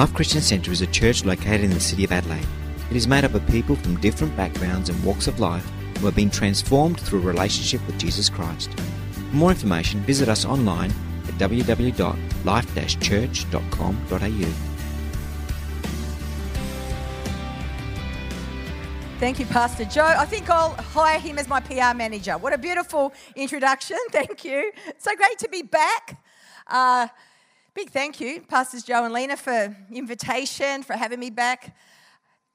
Life Christian Centre is a church located in the city of Adelaide. It is made up of people from different backgrounds and walks of life who have been transformed through a relationship with Jesus Christ. For more information, visit us online at www.life-church.com.au. Thank you, Pastor Joe. I think I'll hire him as my PR manager. What a beautiful introduction. Thank you. So great to be back. Uh, big thank you, Pastors Joe and Lena, for invitation, for having me back.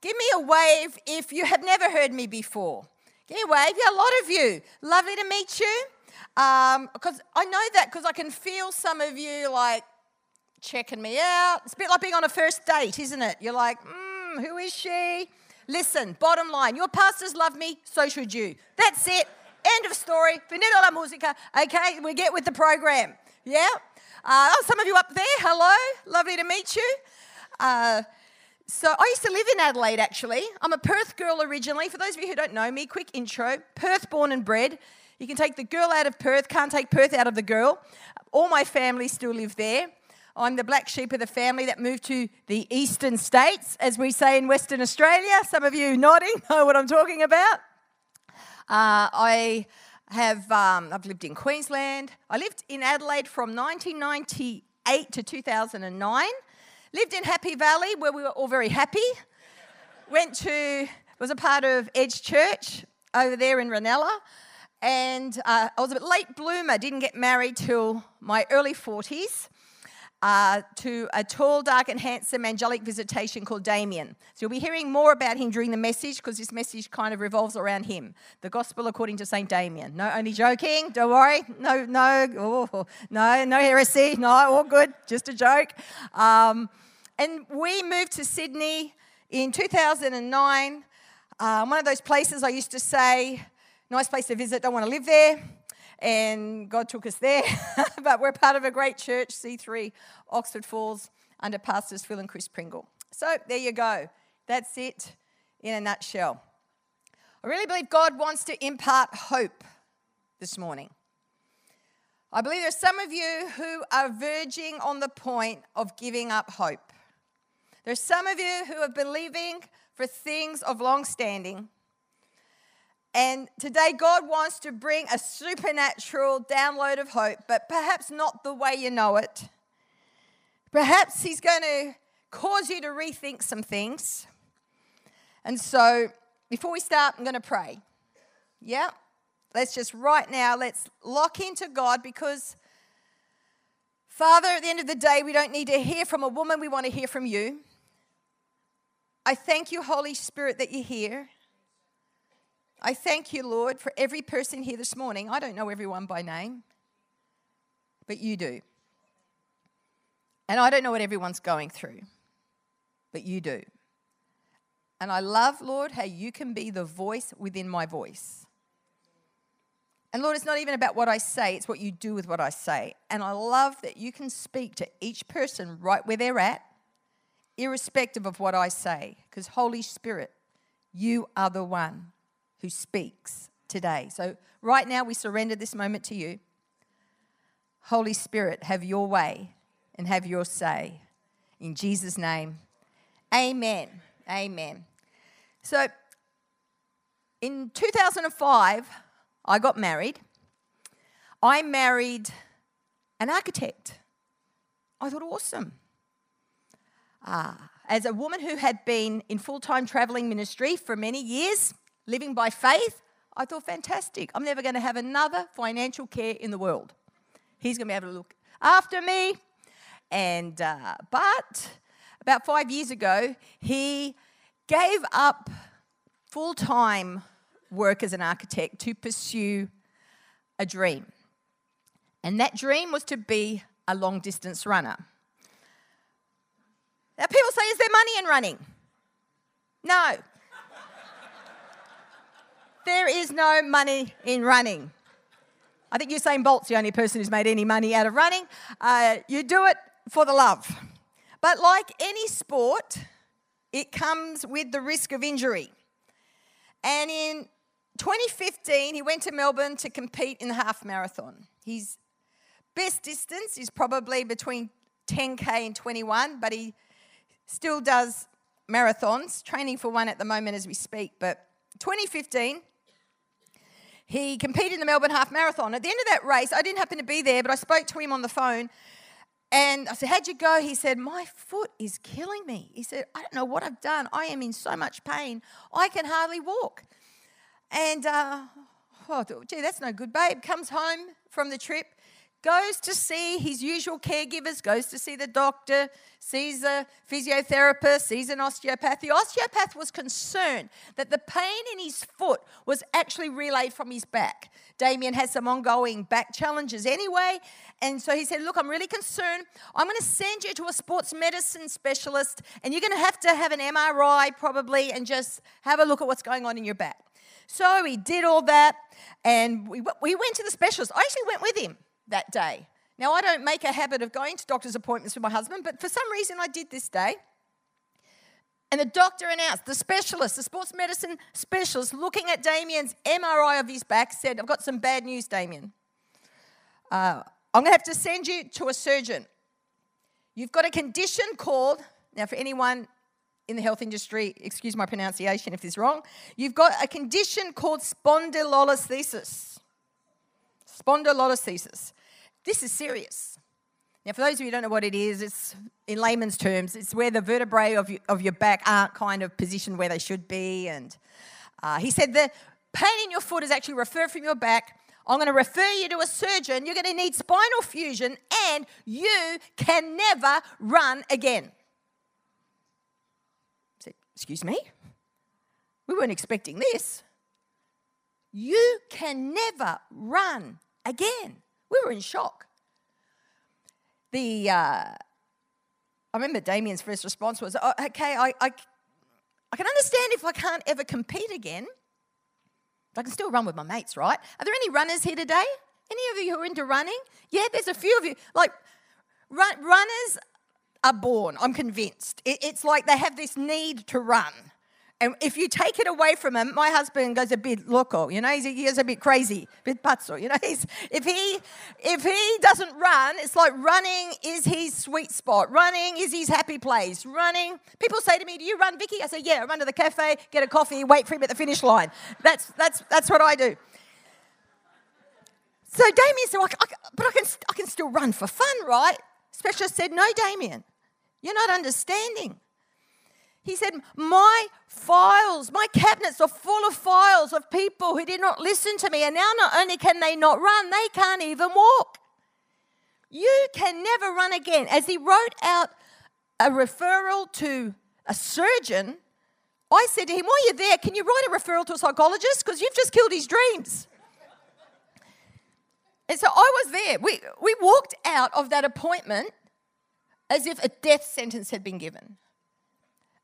Give me a wave if you have never heard me before. Give me a wave. Yeah, a lot of you. Lovely to meet you. Because um, I know that because I can feel some of you like checking me out. It's a bit like being on a first date, isn't it? You're like, hmm, who is she? Listen, bottom line, your pastors love me, so should you. That's it. End of story. Finito la musica. Okay, we get with the program. Yeah? Uh, oh, some of you up there, hello. Lovely to meet you. Uh, so I used to live in Adelaide actually. I'm a Perth girl originally. For those of you who don't know me, quick intro. Perth born and bred. You can take the girl out of Perth, can't take Perth out of the girl. All my family still live there. I'm the black sheep of the family that moved to the eastern states, as we say in Western Australia. Some of you nodding know what I'm talking about. Uh, I have um, I've lived in Queensland. I lived in Adelaide from 1998 to 2009. Lived in Happy Valley, where we were all very happy. Went to was a part of Edge Church over there in Reynella. And uh, I was a bit late bloomer, didn't get married till my early 40s uh, to a tall, dark, and handsome angelic visitation called Damien. So you'll be hearing more about him during the message because this message kind of revolves around him. The gospel according to Saint Damien. No, only joking. Don't worry. No, no, oh, no, no heresy. No, all good. Just a joke. Um, and we moved to Sydney in 2009. Uh, one of those places I used to say, nice place to visit, don't want to live there and God took us there. but we're part of a great church, C3 Oxford Falls, under Pastors Phil and Chris Pringle. So there you go. That's it in a nutshell. I really believe God wants to impart hope this morning. I believe there are some of you who are verging on the point of giving up hope. There's some of you who are believing for things of long standing and today, God wants to bring a supernatural download of hope, but perhaps not the way you know it. Perhaps He's going to cause you to rethink some things. And so, before we start, I'm going to pray. Yeah? Let's just right now, let's lock into God because, Father, at the end of the day, we don't need to hear from a woman, we want to hear from you. I thank you, Holy Spirit, that you're here. I thank you, Lord, for every person here this morning. I don't know everyone by name, but you do. And I don't know what everyone's going through, but you do. And I love, Lord, how you can be the voice within my voice. And Lord, it's not even about what I say, it's what you do with what I say. And I love that you can speak to each person right where they're at, irrespective of what I say, because Holy Spirit, you are the one who speaks today. So, right now, we surrender this moment to you. Holy Spirit, have your way and have your say. In Jesus' name, amen. Amen. So, in 2005, I got married. I married an architect. I thought, awesome. Ah, as a woman who had been in full time traveling ministry for many years, living by faith, I thought, fantastic. I'm never going to have another financial care in the world. He's going to be able to look after me. And, uh, but about five years ago, he gave up full time work as an architect to pursue a dream. And that dream was to be a long distance runner. Now, people say, is there money in running? No, there is no money in running. I think Usain Bolt's the only person who's made any money out of running. Uh, you do it for the love. But like any sport, it comes with the risk of injury. And in 2015, he went to Melbourne to compete in the half marathon. His best distance is probably between 10k and 21, but he still does marathons, training for one at the moment as we speak. But 2015, he competed in the Melbourne Half Marathon. At the end of that race, I didn't happen to be there, but I spoke to him on the phone. And I said, How'd you go? He said, My foot is killing me. He said, I don't know what I've done. I am in so much pain. I can hardly walk. And, uh, oh, gee, that's no good, babe. Comes home from the trip, goes to see his usual caregivers, goes to see the doctor, sees a physiotherapist, sees an osteopath. The osteopath was concerned that the pain in his foot was actually relayed from his back. Damien has some ongoing back challenges anyway. And so he said, Look, I'm really concerned. I'm going to send you to a sports medicine specialist, and you're going to have to have an MRI probably and just have a look at what's going on in your back. So he did all that, and we, we went to the specialist. I actually went with him that day. Now, I don't make a habit of going to doctor's appointments with my husband, but for some reason I did this day. And the doctor announced, the specialist, the sports medicine specialist, looking at Damien's MRI of his back, said, I've got some bad news, Damien. Uh, I'm going to have to send you to a surgeon. You've got a condition called, now, for anyone in the health industry, excuse my pronunciation if this is wrong, you've got a condition called spondylolisthesis. Spondylolisthesis. This is serious. Now, for those of you who don't know what it is, it's in layman's terms, it's where the vertebrae of, you, of your back aren't kind of positioned where they should be. And uh, he said the pain in your foot is actually referred from your back. I'm going to refer you to a surgeon. You're going to need spinal fusion, and you can never run again. Said, Excuse me? We weren't expecting this. You can never run again. We were in shock. The, uh, I remember Damien's first response was, oh, okay, I, I, I can understand if I can't ever compete again. I can still run with my mates, right? Are there any runners here today? Any of you who are into running? Yeah, there's a few of you. Like, run, runners are born, I'm convinced. It, it's like they have this need to run. And if you take it away from him, my husband goes a bit loco, you know, he's, he a bit crazy, a bit pazzo, you know. He's, if, he, if he doesn't run, it's like running is his sweet spot. Running is his happy place. Running, people say to me, do you run, Vicky? I say, yeah, I run to the cafe, get a coffee, wait for him at the finish line. That's, that's, that's what I do. So Damien said, well, I, but I can, I can still run for fun, right? Specialist said, no, Damien, you're not understanding. He said, My files, my cabinets are full of files of people who did not listen to me. And now not only can they not run, they can't even walk. You can never run again. As he wrote out a referral to a surgeon, I said to him, While you're there, can you write a referral to a psychologist? Because you've just killed his dreams. And so I was there. We, we walked out of that appointment as if a death sentence had been given.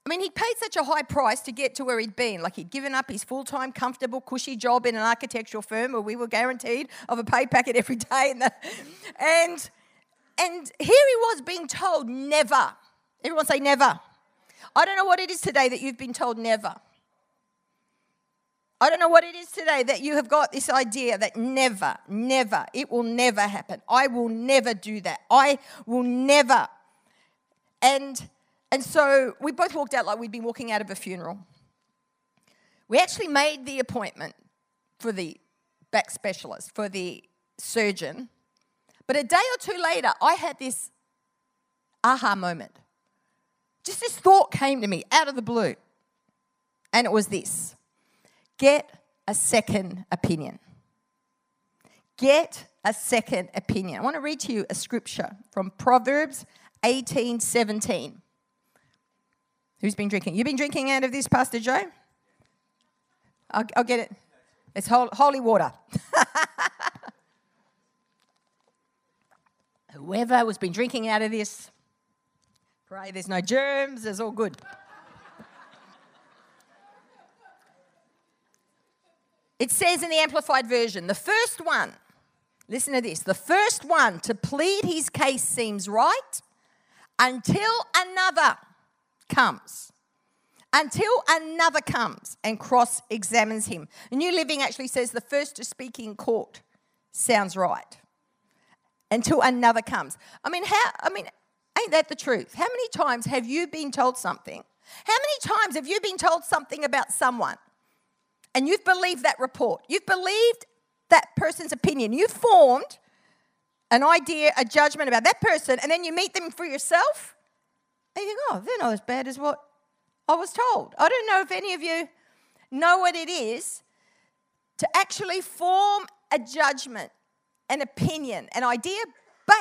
I mean, he paid such a high price to get to where he'd been. Like he'd given up his full time, comfortable, cushy job in an architectural firm where we were guaranteed of a pay packet every day. And, the, and, and here he was being told never. Everyone say never. I don't know what it is today that you've been told never. I don't know what it is today that you have got this idea that never, never, it will never happen. I will never do that. I will never. And and so we both walked out like we'd been walking out of a funeral. We actually made the appointment for the back specialist, for the surgeon. But a day or two later, I had this aha moment. Just this thought came to me out of the blue. And it was this get a second opinion. Get a second opinion. I want to read to you a scripture from Proverbs 18 17. Who's been drinking? You've been drinking out of this, Pastor Joe? I'll, I'll get it. It's holy water. Whoever has been drinking out of this, pray there's no germs, it's all good. It says in the Amplified Version, the first one, listen to this, the first one to plead his case seems right until another comes until another comes and cross examines him. New Living actually says the first to speak in court sounds right until another comes. I mean, how, I mean, Ain't that the truth? How many times have you been told something? How many times have you been told something about someone and you've believed that report? You've believed that person's opinion. You've formed an idea, a judgment about that person, and then you meet them for yourself, you think, oh, they're not as bad as what I was told. I don't know if any of you know what it is to actually form a judgment, an opinion, an idea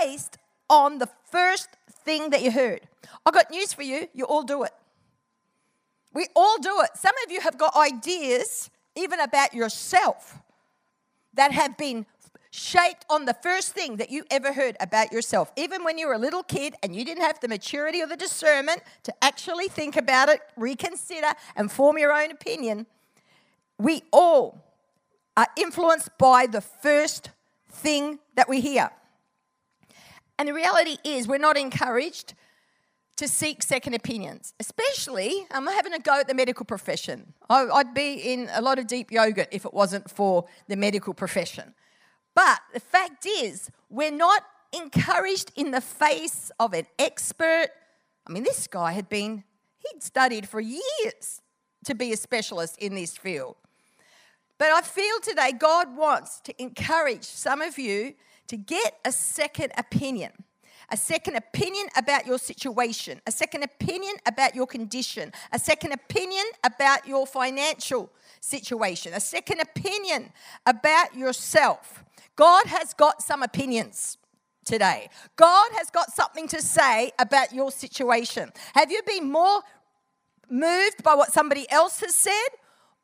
based on the first thing that you heard. I've got news for you. You all do it. We all do it. Some of you have got ideas, even about yourself, that have been shaped on the first thing that you ever heard about yourself. Even when you were a little kid and you didn't have the maturity or the discernment to actually think about it, reconsider, and form your own opinion, we all are influenced by the first thing that we hear. And the reality is, we're not encouraged to seek second opinions, especially I'm having a go at the medical profession. I'd be in a lot of deep yogurt if it wasn't for the medical profession. But the fact is, we're not encouraged in the face of an expert. I mean, this guy had been, he'd studied for years to be a specialist in this field. But I feel today God wants to encourage some of you to get a second opinion. A second opinion about your situation, a second opinion about your condition, a second opinion about your financial situation, a second opinion about yourself. God has got some opinions today. God has got something to say about your situation. Have you been more moved by what somebody else has said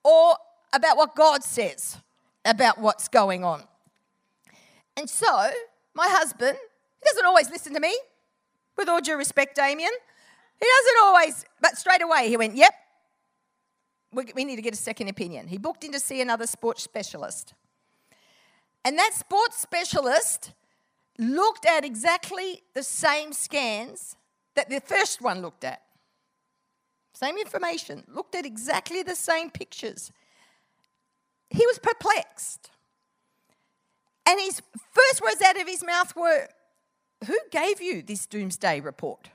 or about what God says about what's going on? And so, my husband, he doesn't always listen to me, with all due respect, Damien. He doesn't always, but straight away he went, Yep, we need to get a second opinion. He booked in to see another sports specialist. And that sports specialist looked at exactly the same scans that the first one looked at. Same information, looked at exactly the same pictures. He was perplexed. And his first words out of his mouth were, Who gave you this doomsday report?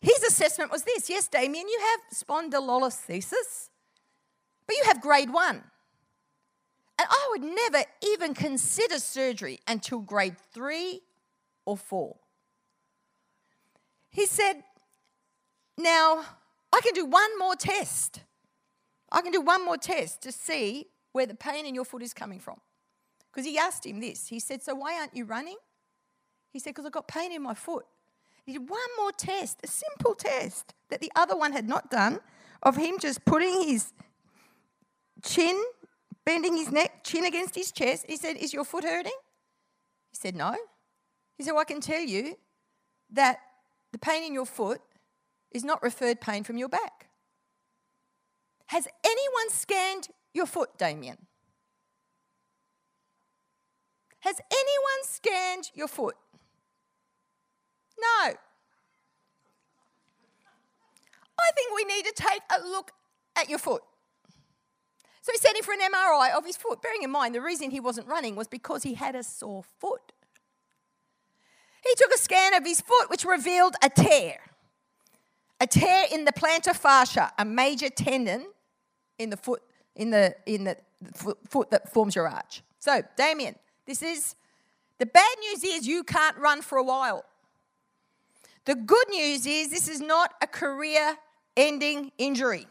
His assessment was this Yes, Damien, you have spondylolisthesis, but you have grade one. And I would never even consider surgery until grade three or four. He said, Now, I can do one more test. I can do one more test to see where the pain in your foot is coming from. Because he asked him this. He said, So why aren't you running? He said, Because I've got pain in my foot. He did one more test, a simple test that the other one had not done, of him just putting his chin bending his neck, chin against his chest. He said, Is your foot hurting? He said, No. He said, Well, I can tell you that the pain in your foot is not referred pain from your back. Has anyone scanned your foot, Damien? Has anyone scanned your foot? No. I think we need to take a look at your foot. So he sent him for an MRI of his foot. Bearing in mind, the reason he wasn't running was because he had a sore foot. He took a scan of his foot, which revealed a tear. A tear in the plantar fascia, a major tendon in the foot, in the, in the foot that forms your arch. So, Damien, this is the bad news is you can't run for a while. The good news is this is not a career ending injury.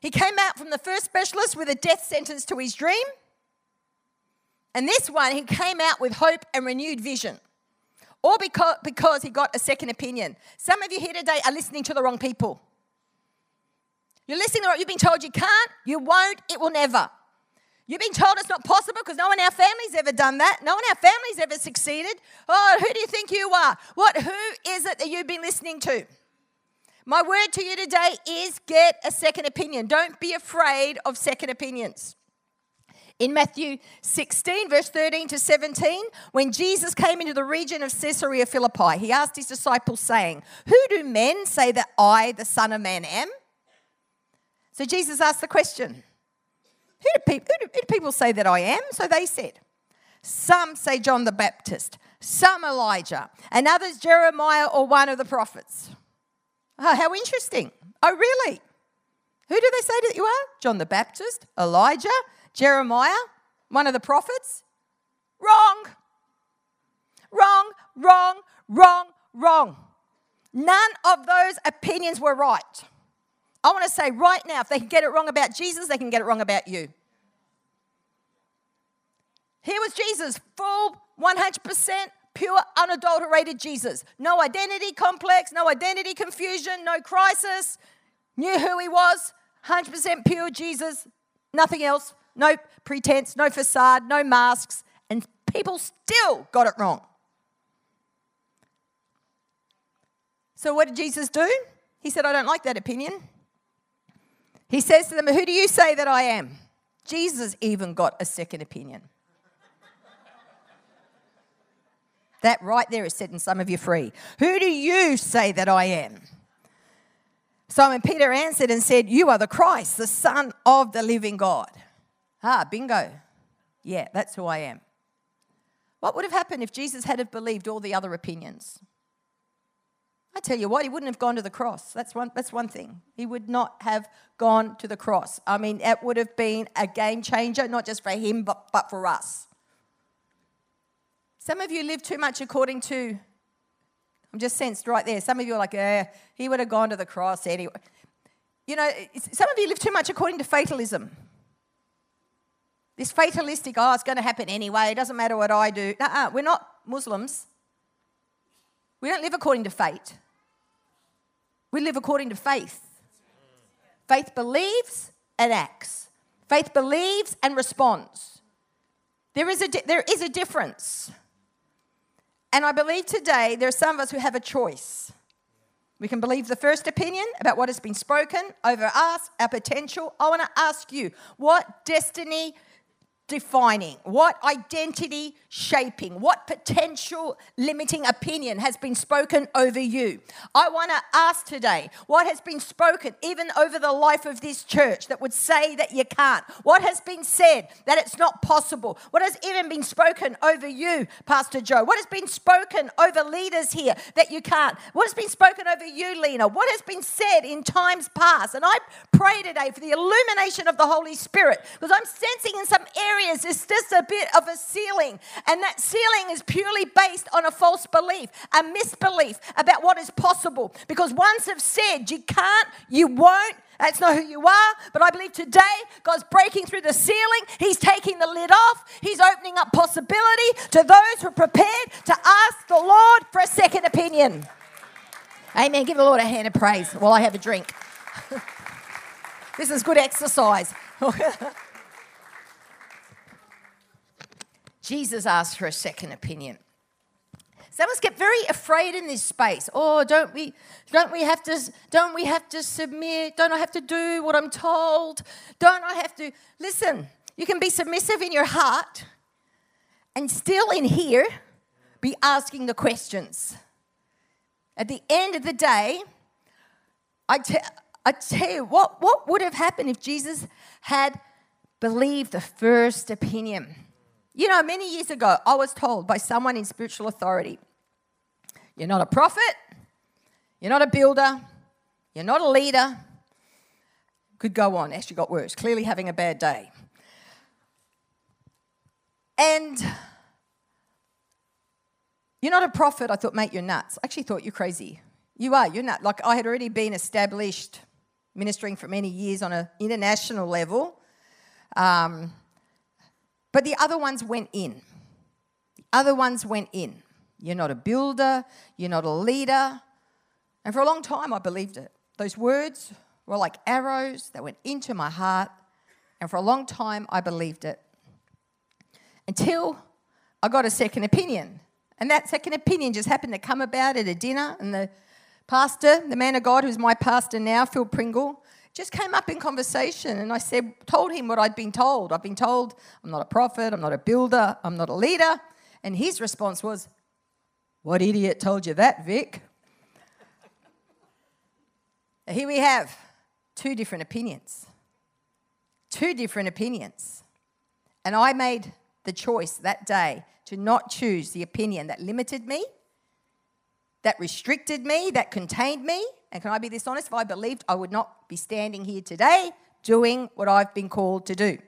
He came out from the first specialist with a death sentence to his dream. And this one, he came out with hope and renewed vision. Or because, because he got a second opinion. Some of you here today are listening to the wrong people. You're listening to what you've been told you can't, you won't, it will never. You've been told it's not possible because no one in our family's ever done that. No one in our family's ever succeeded. Oh, who do you think you are? What? Who is it that you've been listening to? My word to you today is get a second opinion. Don't be afraid of second opinions. In Matthew 16, verse 13 to 17, when Jesus came into the region of Caesarea Philippi, he asked his disciples, saying, Who do men say that I, the Son of Man, am? So Jesus asked the question, Who do people, who do, who do people say that I am? So they said, Some say John the Baptist, some Elijah, and others Jeremiah or one of the prophets. Oh, how interesting. Oh, really? Who do they say that you are? John the Baptist, Elijah, Jeremiah, one of the prophets? Wrong. Wrong, wrong, wrong, wrong. None of those opinions were right. I want to say right now if they can get it wrong about Jesus, they can get it wrong about you. Here was Jesus, full 100% pure, unadulterated Jesus. No identity complex, no identity confusion, no crisis. Knew who he was, 100% pure Jesus, nothing else, no pretense, no facade, no masks, and people still got it wrong. So, what did Jesus do? He said, I don't like that opinion. He says to them, Who do you say that I am? Jesus even got a second opinion. That right there is setting some of you free. Who do you say that I am? Simon Peter answered and said, You are the Christ, the Son of the living God. Ah, bingo. Yeah, that's who I am. What would have happened if Jesus had have believed all the other opinions? I tell you what, he wouldn't have gone to the cross. That's one, that's one thing. He would not have gone to the cross. I mean, it would have been a game changer, not just for him, but, but for us. Some of you live too much according to, I'm just sensed right there. Some of you are like, eh, he would have gone to the cross anyway. You know, some of you live too much according to fatalism. This fatalistic, oh, it's going to happen anyway. It doesn't matter what I do. uh we're not Muslims. We don't live according to fate. We live according to faith. Faith believes and acts. Faith believes and responds. There is a, di- there is a difference. And I believe today there are some of us who have a choice. We can believe the first opinion about what has been spoken over us, our potential. I want to ask you what destiny defining, what identity shaping, what potential limiting opinion has been spoken over you. I want to ask today what has been spoken even over the life of this church that would say that you can't? What has been said that it's not possible? What has even been spoken over you, Pastor Joe? What has been spoken over leaders here that you can't? What has been spoken over you, Lena? What has been said in times past? And I pray today for the illumination of the Holy Spirit because I'm sensing in some areas areas is just a bit of a ceiling, and that ceiling is purely based on a false belief, a misbelief about what is possible. Because once I've said you can't, you won't, that's not who you are. But I believe today God's breaking through the ceiling. He's taking the lid off. He's opening up possibility to those who are prepared to ask the Lord for a second opinion. Amen. Give the Lord a hand of praise while I have a drink. this is good exercise. Jesus asked for a second opinion. Some of us get very afraid in this space. Oh, don't we, don't we have to, don't we have to submit? Don't I have to do what I'm told? Don't I have to listen? You can be submissive in your heart and still in here be asking the questions. At the end of the day, I, te- I tell you, what, what would have happened if Jesus had believed the first opinion? You know, many years ago, I was told by someone in spiritual authority you're not a prophet, you're not a builder, you're not a leader. Could go on, actually got worse, clearly having a bad day. And you're not a prophet. I thought, mate, you're nuts. I actually thought you're crazy. You are, you're not. Like, I had already been established ministering for many years on an international level. Um, but the other ones went in. The other ones went in. You're not a builder, you're not a leader. And for a long time, I believed it. Those words were like arrows that went into my heart. And for a long time, I believed it. Until I got a second opinion. And that second opinion just happened to come about at a dinner. And the pastor, the man of God who's my pastor now, Phil Pringle, just came up in conversation and I said, told him what I'd been told. I've been told I'm not a prophet, I'm not a builder, I'm not a leader. And his response was, What idiot told you that, Vic? Here we have two different opinions. Two different opinions. And I made the choice that day to not choose the opinion that limited me, that restricted me, that contained me. And can I be this honest? If I believed, I would not be standing here today doing what I've been called to do.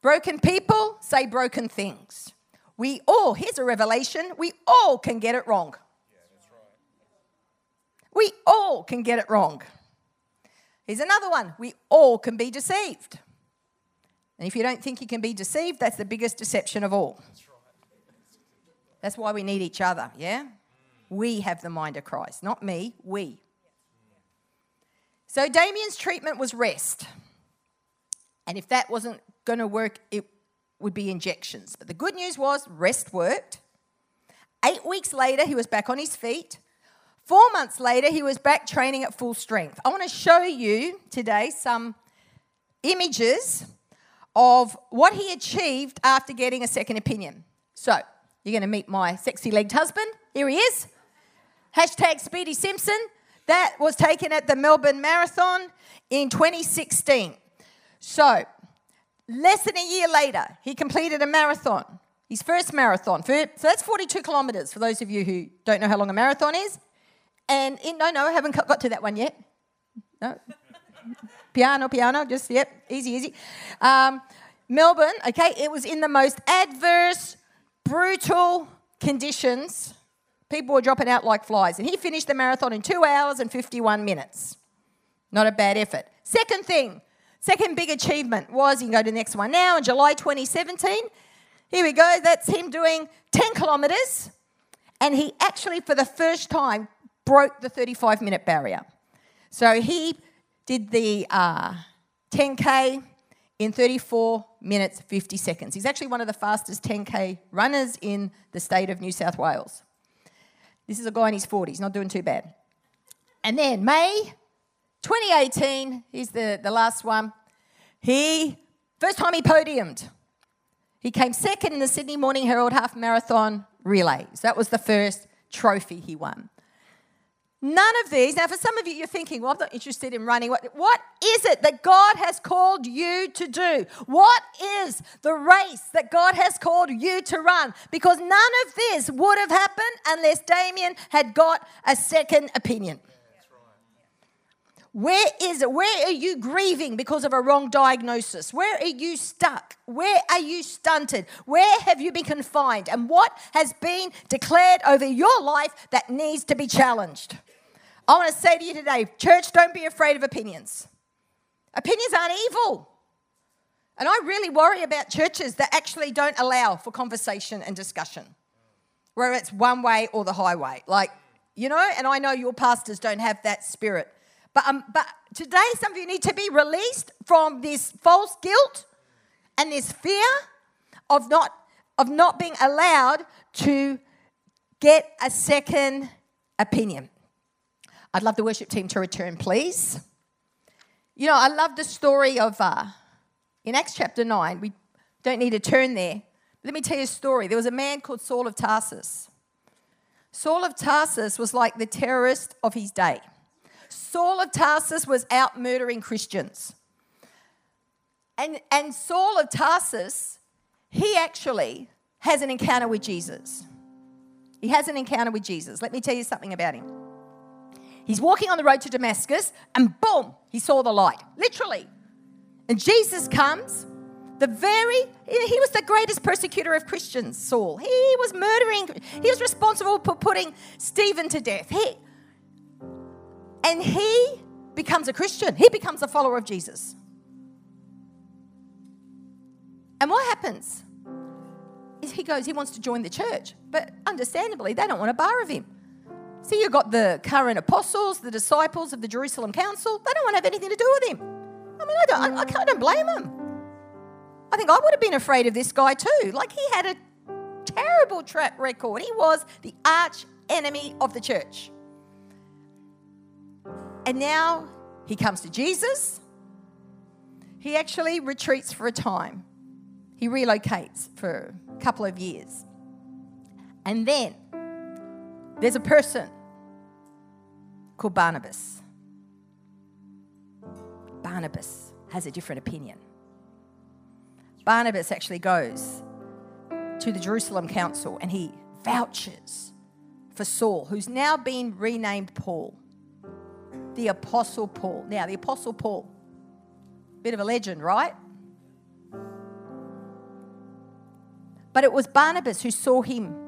Broken people say broken things. We all, here's a revelation, we all can get it wrong. We all can get it wrong. Here's another one we all can be deceived. And if you don't think you can be deceived, that's the biggest deception of all. That's why we need each other, yeah? We have the mind of Christ, not me, we. So Damien's treatment was rest. And if that wasn't going to work, it would be injections. But the good news was rest worked. Eight weeks later, he was back on his feet. Four months later, he was back training at full strength. I want to show you today some images of what he achieved after getting a second opinion. So, you're going to meet my sexy legged husband. Here he is. Hashtag Speedy Simpson. That was taken at the Melbourne Marathon in 2016. So, less than a year later, he completed a marathon, his first marathon. So, that's 42 kilometres for those of you who don't know how long a marathon is. And in, no, no, I haven't got to that one yet. No. piano, piano, just, yep, easy, easy. Um, Melbourne, okay, it was in the most adverse, brutal conditions. People were dropping out like flies. And he finished the marathon in two hours and 51 minutes. Not a bad effort. Second thing, second big achievement was, you can go to the next one now, in July 2017. Here we go, that's him doing 10 kilometres. And he actually, for the first time, broke the 35 minute barrier. So he did the uh, 10K in 34 minutes 50 seconds. He's actually one of the fastest 10K runners in the state of New South Wales. This is a guy in his 40s, not doing too bad. And then May 2018, here's the, the last one. He, first time he podiumed, he came second in the Sydney Morning Herald Half Marathon Relay. So that was the first trophy he won. None of these, now for some of you, you're thinking, well, I'm not interested in running. What, what is it that God has called you to do? What is the race that God has called you to run? Because none of this would have happened unless Damien had got a second opinion. Where is it? Where are you grieving because of a wrong diagnosis? Where are you stuck? Where are you stunted? Where have you been confined? And what has been declared over your life that needs to be challenged? I want to say to you today, church, don't be afraid of opinions. Opinions aren't evil. And I really worry about churches that actually don't allow for conversation and discussion, where it's one way or the highway. Like, you know, and I know your pastors don't have that spirit. But, um, but today, some of you need to be released from this false guilt and this fear of not, of not being allowed to get a second opinion. I'd love the worship team to return, please. You know, I love the story of, uh, in Acts chapter 9, we don't need to turn there. Let me tell you a story. There was a man called Saul of Tarsus. Saul of Tarsus was like the terrorist of his day. Saul of Tarsus was out murdering Christians. And, and Saul of Tarsus, he actually has an encounter with Jesus. He has an encounter with Jesus. Let me tell you something about him. He's walking on the road to Damascus, and boom, he saw the light, literally. And Jesus comes, the very, he was the greatest persecutor of Christians, Saul. He was murdering, he was responsible for putting Stephen to death. He, and he becomes a Christian, he becomes a follower of Jesus. And what happens? Is he goes, he wants to join the church, but understandably, they don't want a bar of him. See, you've got the current apostles, the disciples of the Jerusalem Council. They don't want to have anything to do with him. I mean, I don't, I, I don't blame them. I think I would have been afraid of this guy too. Like, he had a terrible track record. He was the arch enemy of the church. And now he comes to Jesus. He actually retreats for a time, he relocates for a couple of years. And then there's a person called Barnabas. Barnabas has a different opinion. Barnabas actually goes to the Jerusalem council and he vouches for Saul, who's now been renamed Paul, the Apostle Paul. Now, the Apostle Paul, bit of a legend, right? But it was Barnabas who saw him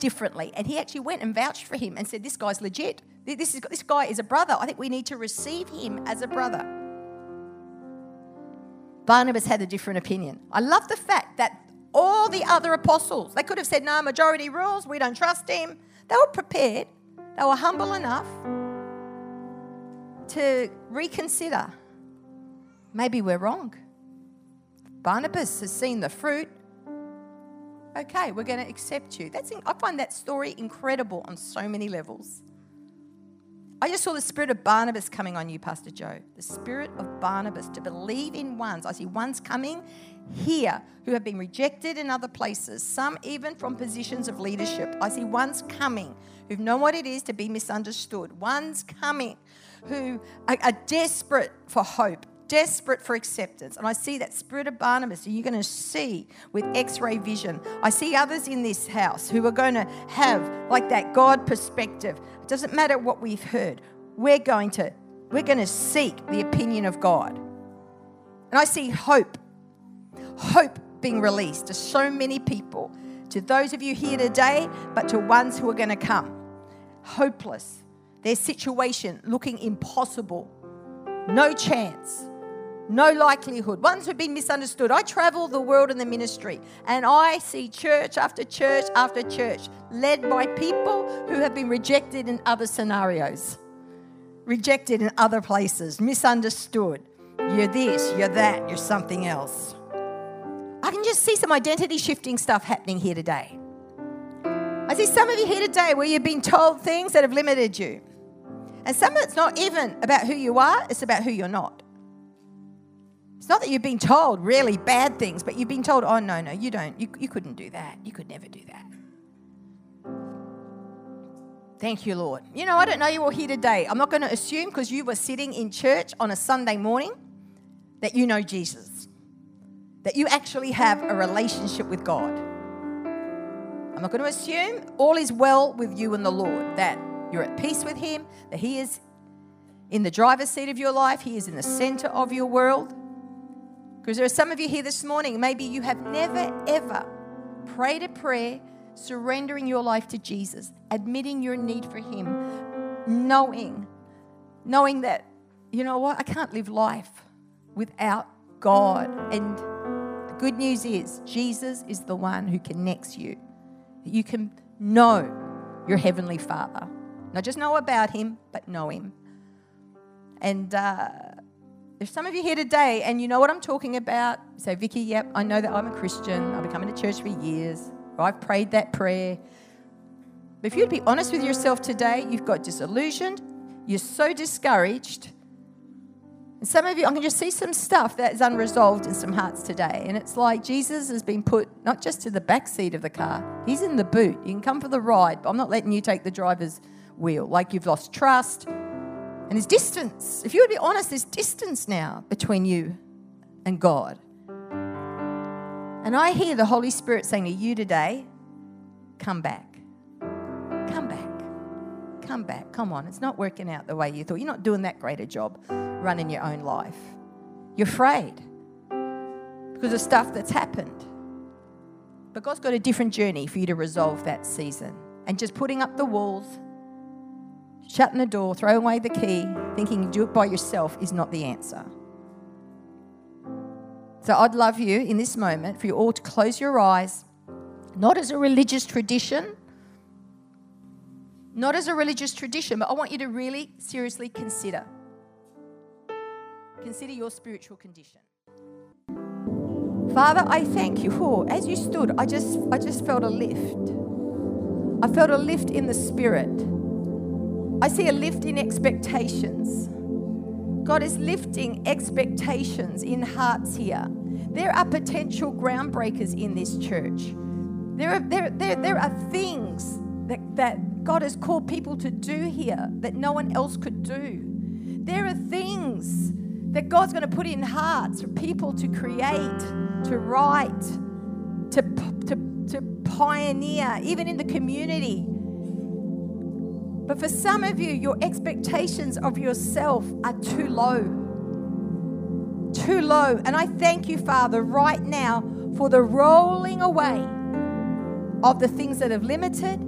differently. And he actually went and vouched for him and said, This guy's legit. This, is, this guy is a brother. I think we need to receive him as a brother. Barnabas had a different opinion. I love the fact that all the other apostles, they could have said, No, majority rules, we don't trust him. They were prepared, they were humble enough to reconsider. Maybe we're wrong. Barnabas has seen the fruit okay, we're going to accept you. That's I find that story incredible on so many levels. I just saw the spirit of Barnabas coming on you, Pastor Joe. The spirit of Barnabas to believe in ones. I see ones coming here who have been rejected in other places, some even from positions of leadership. I see ones coming who've known what it is to be misunderstood, ones coming who are, are desperate for hope desperate for acceptance. And I see that spirit of Barnabas, you're going to see with x ray vision. I see others in this house who are going to have like that God perspective. It doesn't matter what we've heard, we're going to. We're going to seek the opinion of God. And I see hope, hope being released to so many people, to those of you here today, but to ones who are going to come. Hopeless, their situation looking impossible, no chance no likelihood. Ones who've been misunderstood. I travel the world in the ministry and I see church after church after church led by people who have been rejected in other scenarios, rejected in other places, misunderstood. You're this, you're that, you're something else. I can just see some identity shifting stuff happening here today. I see some of you here today where you've been told things that have limited you. And some of it's not even about who you are, it's about who you're not. It's not that you've been told really bad things, but you've been told, oh, no, no, you don't. You, you couldn't do that. You could never do that. Thank you, Lord. You know, I don't know you all here today. I'm not going to assume because you were sitting in church on a Sunday morning that you know Jesus, that you actually have a relationship with God. I'm not going to assume all is well with you and the Lord, that you're at peace with Him, that He is in the driver's seat of your life, He is in the center of your world. Because there are some of you here this morning, maybe you have never, ever prayed a prayer surrendering your life to Jesus, admitting your need for Him, knowing, knowing that, you know what, I can't live life without God. And the good news is, Jesus is the one who connects you. You can know your Heavenly Father. Not just know about Him, but know Him. And, uh, there's some of you here today and you know what I'm talking about. say, Vicky, yep, I know that I'm a Christian. I've been coming to church for years. I've prayed that prayer. But if you'd be honest with yourself today, you've got disillusioned, you're so discouraged. And some of you, I can just see some stuff that is unresolved in some hearts today. And it's like Jesus has been put not just to the back seat of the car, he's in the boot. You can come for the ride, but I'm not letting you take the driver's wheel. Like you've lost trust, and there's distance. If you would be honest, there's distance now between you and God. And I hear the Holy Spirit saying to you today, come back. Come back. Come back. Come on. It's not working out the way you thought. You're not doing that great a job running your own life. You're afraid because of stuff that's happened. But God's got a different journey for you to resolve that season. And just putting up the walls shutting the door, throwing away the key, thinking you do it by yourself is not the answer. So I'd love you in this moment for you all to close your eyes, not as a religious tradition, not as a religious tradition, but I want you to really seriously consider. Consider your spiritual condition. Father, I thank you for as you stood, I just I just felt a lift. I felt a lift in the spirit. I see a lift in expectations. God is lifting expectations in hearts here. There are potential groundbreakers in this church. There are, there, there, there are things that, that God has called people to do here that no one else could do. There are things that God's going to put in hearts for people to create, to write, to, to, to pioneer, even in the community. But for some of you, your expectations of yourself are too low. Too low. And I thank you, Father, right now for the rolling away of the things that have limited,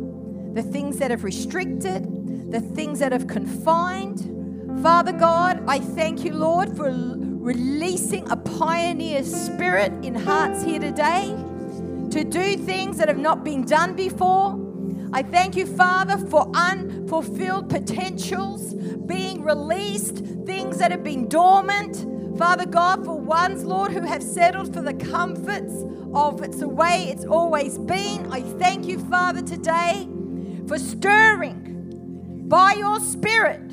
the things that have restricted, the things that have confined. Father God, I thank you, Lord, for releasing a pioneer spirit in hearts here today to do things that have not been done before. I thank you, Father, for unfulfilled potentials being released, things that have been dormant. Father God, for ones, Lord, who have settled for the comforts of it's the way it's always been. I thank you, Father, today for stirring by your Spirit.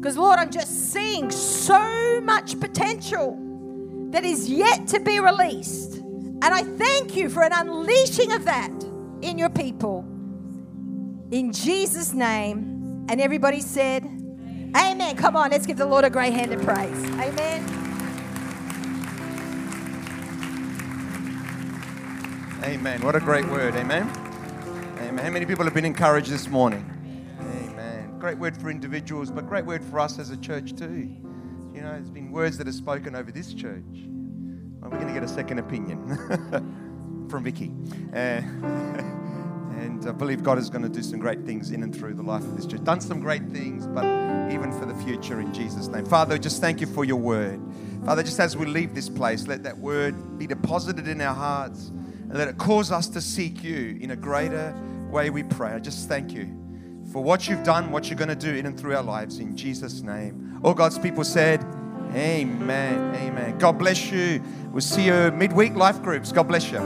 Because, Lord, I'm just seeing so much potential that is yet to be released. And I thank you for an unleashing of that in your people. In Jesus' name. And everybody said, Amen. Amen. Come on, let's give the Lord a great hand of praise. Amen. Amen. What a great word. Amen. Amen. How many people have been encouraged this morning? Amen. Great word for individuals, but great word for us as a church too. You know, there's been words that are spoken over this church. Well, we're going to get a second opinion from Vicky. Uh, And I believe God is going to do some great things in and through the life of this church. Done some great things, but even for the future in Jesus' name. Father, just thank you for your word. Father, just as we leave this place, let that word be deposited in our hearts and let it cause us to seek you in a greater way, we pray. I just thank you for what you've done, what you're going to do in and through our lives in Jesus' name. All God's people said, Amen. Amen. God bless you. We'll see you midweek life groups. God bless you.